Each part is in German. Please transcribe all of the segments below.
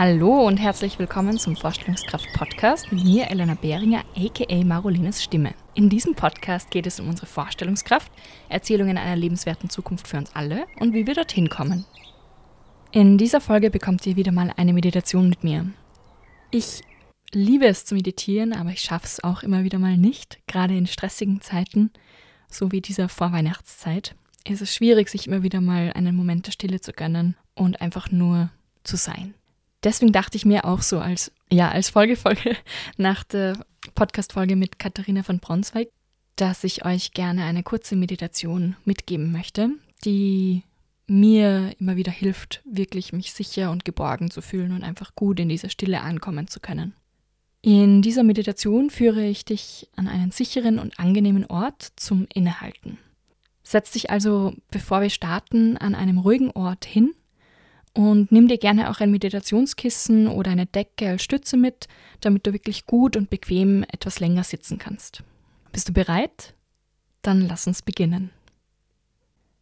Hallo und herzlich willkommen zum Vorstellungskraft-Podcast mit mir, Elena Behringer, aka Marolines Stimme. In diesem Podcast geht es um unsere Vorstellungskraft, Erzählungen einer lebenswerten Zukunft für uns alle und wie wir dorthin kommen. In dieser Folge bekommt ihr wieder mal eine Meditation mit mir. Ich liebe es zu meditieren, aber ich schaffe es auch immer wieder mal nicht, gerade in stressigen Zeiten, so wie dieser Vorweihnachtszeit. Ist es schwierig, sich immer wieder mal einen Moment der Stille zu gönnen und einfach nur zu sein deswegen dachte ich mir auch so als, ja, als Folgefolge nach der Podcast-Folge mit Katharina von Bronsweig, dass ich euch gerne eine kurze Meditation mitgeben möchte, die mir immer wieder hilft, wirklich mich sicher und geborgen zu fühlen und einfach gut in dieser Stille ankommen zu können. In dieser Meditation führe ich dich an einen sicheren und angenehmen Ort zum Innehalten. Setz dich also, bevor wir starten, an einem ruhigen Ort hin und nimm dir gerne auch ein Meditationskissen oder eine Decke als Stütze mit, damit du wirklich gut und bequem etwas länger sitzen kannst. Bist du bereit? Dann lass uns beginnen.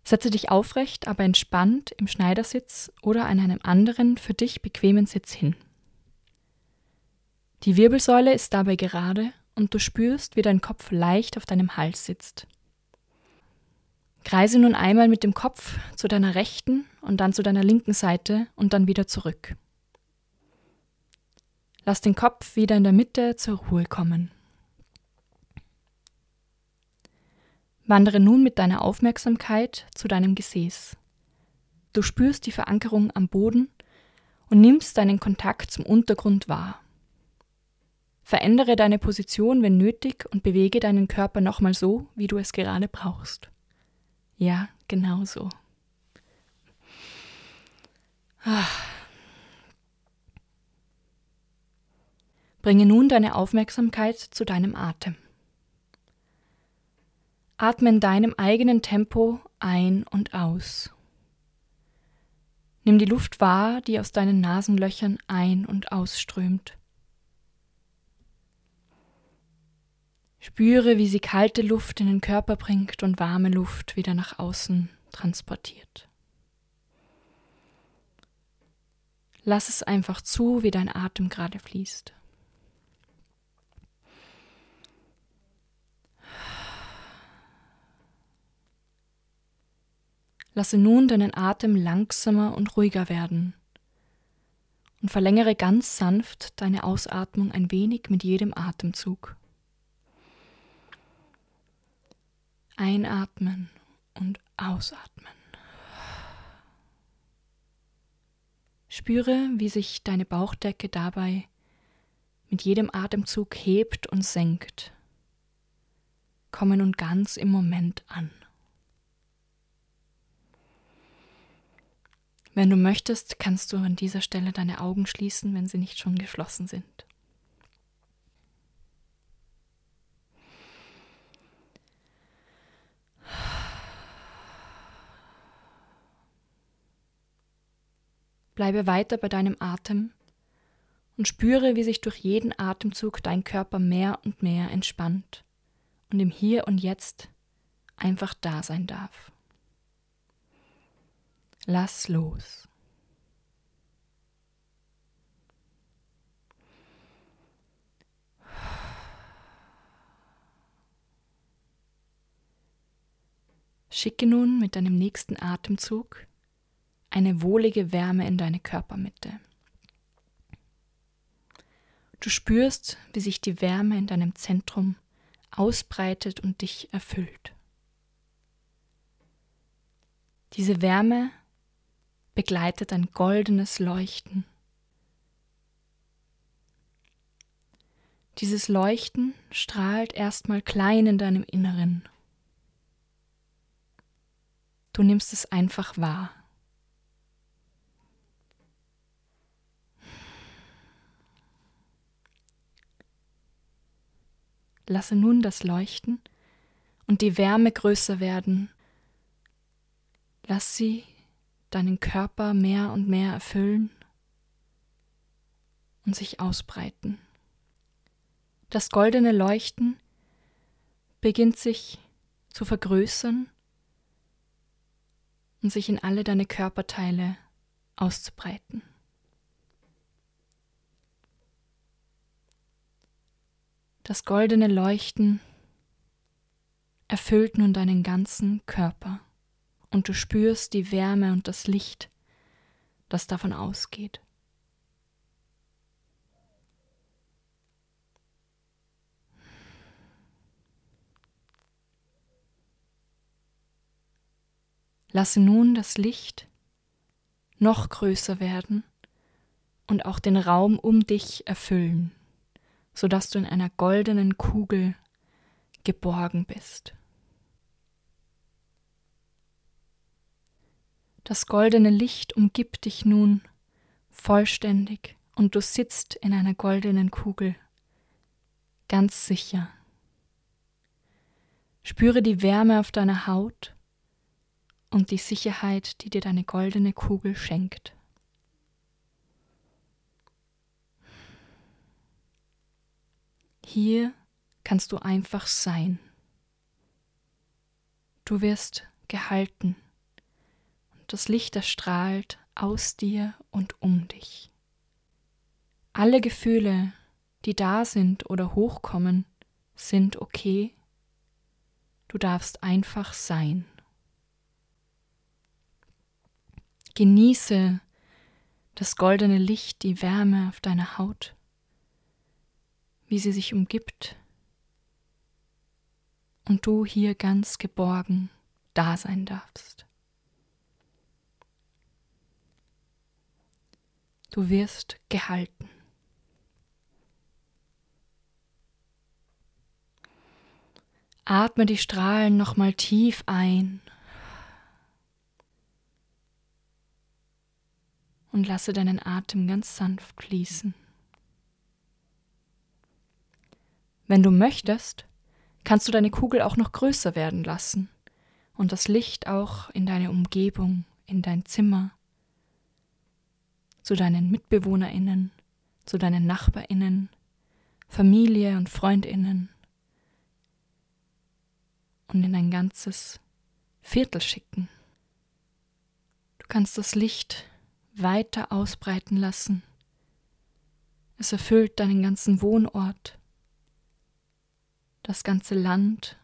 Setze dich aufrecht, aber entspannt im Schneidersitz oder an einem anderen für dich bequemen Sitz hin. Die Wirbelsäule ist dabei gerade und du spürst, wie dein Kopf leicht auf deinem Hals sitzt. Kreise nun einmal mit dem Kopf zu deiner rechten und dann zu deiner linken Seite und dann wieder zurück. Lass den Kopf wieder in der Mitte zur Ruhe kommen. Wandere nun mit deiner Aufmerksamkeit zu deinem Gesäß. Du spürst die Verankerung am Boden und nimmst deinen Kontakt zum Untergrund wahr. Verändere deine Position, wenn nötig, und bewege deinen Körper nochmal so, wie du es gerade brauchst. Ja, genau so. Ah. Bringe nun deine Aufmerksamkeit zu deinem Atem. Atme in deinem eigenen Tempo ein und aus. Nimm die Luft wahr, die aus deinen Nasenlöchern ein und ausströmt. Spüre, wie sie kalte Luft in den Körper bringt und warme Luft wieder nach außen transportiert. Lass es einfach zu, wie dein Atem gerade fließt. Lasse nun deinen Atem langsamer und ruhiger werden und verlängere ganz sanft deine Ausatmung ein wenig mit jedem Atemzug. Einatmen und ausatmen. Spüre, wie sich deine Bauchdecke dabei mit jedem Atemzug hebt und senkt. Komme nun ganz im Moment an. Wenn du möchtest, kannst du an dieser Stelle deine Augen schließen, wenn sie nicht schon geschlossen sind. Bleibe weiter bei deinem Atem und spüre, wie sich durch jeden Atemzug dein Körper mehr und mehr entspannt und im Hier und Jetzt einfach da sein darf. Lass los. Schicke nun mit deinem nächsten Atemzug eine wohlige Wärme in deine Körpermitte. Du spürst, wie sich die Wärme in deinem Zentrum ausbreitet und dich erfüllt. Diese Wärme begleitet ein goldenes Leuchten. Dieses Leuchten strahlt erstmal klein in deinem Inneren. Du nimmst es einfach wahr. Lasse nun das Leuchten und die Wärme größer werden. Lass sie deinen Körper mehr und mehr erfüllen und sich ausbreiten. Das goldene Leuchten beginnt sich zu vergrößern und sich in alle deine Körperteile auszubreiten. Das goldene Leuchten erfüllt nun deinen ganzen Körper und du spürst die Wärme und das Licht, das davon ausgeht. Lasse nun das Licht noch größer werden und auch den Raum um dich erfüllen sodass du in einer goldenen Kugel geborgen bist. Das goldene Licht umgibt dich nun vollständig und du sitzt in einer goldenen Kugel, ganz sicher. Spüre die Wärme auf deiner Haut und die Sicherheit, die dir deine goldene Kugel schenkt. Hier kannst du einfach sein. Du wirst gehalten und das Licht erstrahlt aus dir und um dich. Alle Gefühle, die da sind oder hochkommen, sind okay. Du darfst einfach sein. Genieße das goldene Licht, die Wärme auf deiner Haut wie sie sich umgibt und du hier ganz geborgen da sein darfst. Du wirst gehalten. Atme die Strahlen nochmal tief ein und lasse deinen Atem ganz sanft fließen. Wenn du möchtest, kannst du deine Kugel auch noch größer werden lassen und das Licht auch in deine Umgebung, in dein Zimmer, zu deinen Mitbewohnerinnen, zu deinen Nachbarinnen, Familie und Freundinnen und in ein ganzes Viertel schicken. Du kannst das Licht weiter ausbreiten lassen. Es erfüllt deinen ganzen Wohnort das ganze Land,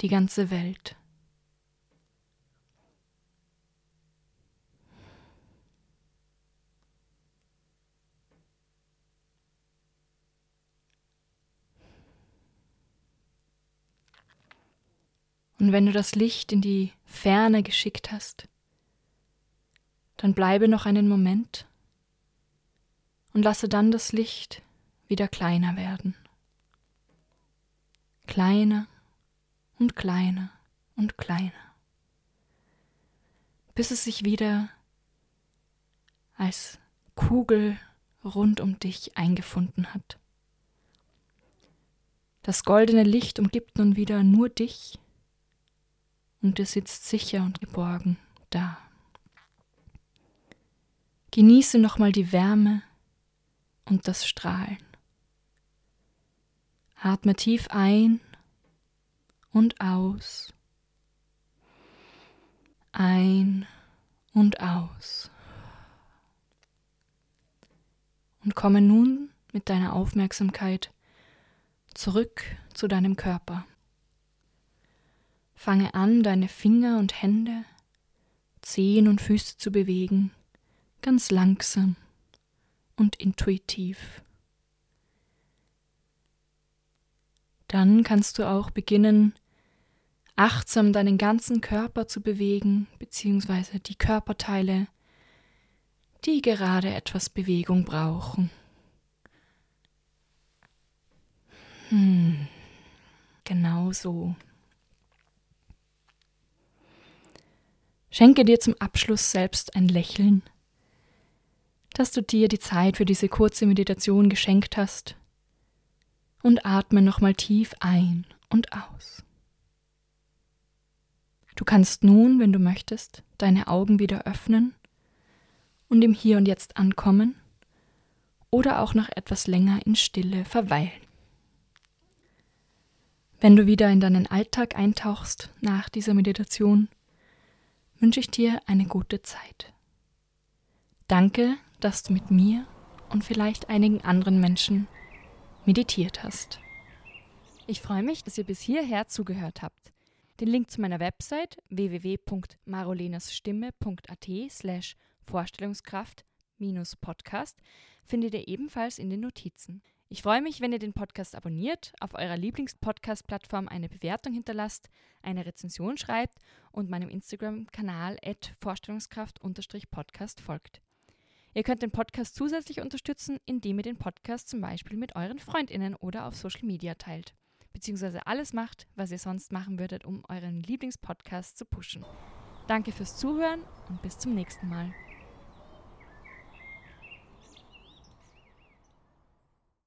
die ganze Welt. Und wenn du das Licht in die Ferne geschickt hast, dann bleibe noch einen Moment und lasse dann das Licht wieder kleiner werden kleiner und kleiner und kleiner, bis es sich wieder als Kugel rund um dich eingefunden hat. Das goldene Licht umgibt nun wieder nur dich und du sitzt sicher und geborgen da. Genieße nochmal die Wärme und das Strahlen. Atme tief ein und aus. Ein und aus. Und komme nun mit deiner Aufmerksamkeit zurück zu deinem Körper. Fange an, deine Finger und Hände, Zehen und Füße zu bewegen, ganz langsam und intuitiv. Dann kannst du auch beginnen, achtsam deinen ganzen Körper zu bewegen, beziehungsweise die Körperteile, die gerade etwas Bewegung brauchen. Hm, genau so. Schenke dir zum Abschluss selbst ein Lächeln, dass du dir die Zeit für diese kurze Meditation geschenkt hast und atme nochmal tief ein und aus. Du kannst nun, wenn du möchtest, deine Augen wieder öffnen und im Hier und Jetzt ankommen oder auch noch etwas länger in Stille verweilen. Wenn du wieder in deinen Alltag eintauchst nach dieser Meditation, wünsche ich dir eine gute Zeit. Danke, dass du mit mir und vielleicht einigen anderen Menschen meditiert hast. Ich freue mich, dass ihr bis hierher zugehört habt. Den Link zu meiner Website www.marolenasstimme.at slash Vorstellungskraft-Podcast findet ihr ebenfalls in den Notizen. Ich freue mich, wenn ihr den Podcast abonniert, auf eurer Lieblingspodcast-Plattform eine Bewertung hinterlasst, eine Rezension schreibt und meinem Instagram-Kanal Vorstellungskraft-Podcast folgt. Ihr könnt den Podcast zusätzlich unterstützen, indem ihr den Podcast zum Beispiel mit euren FreundInnen oder auf Social Media teilt, beziehungsweise alles macht, was ihr sonst machen würdet, um euren Lieblingspodcast zu pushen. Danke fürs Zuhören und bis zum nächsten Mal.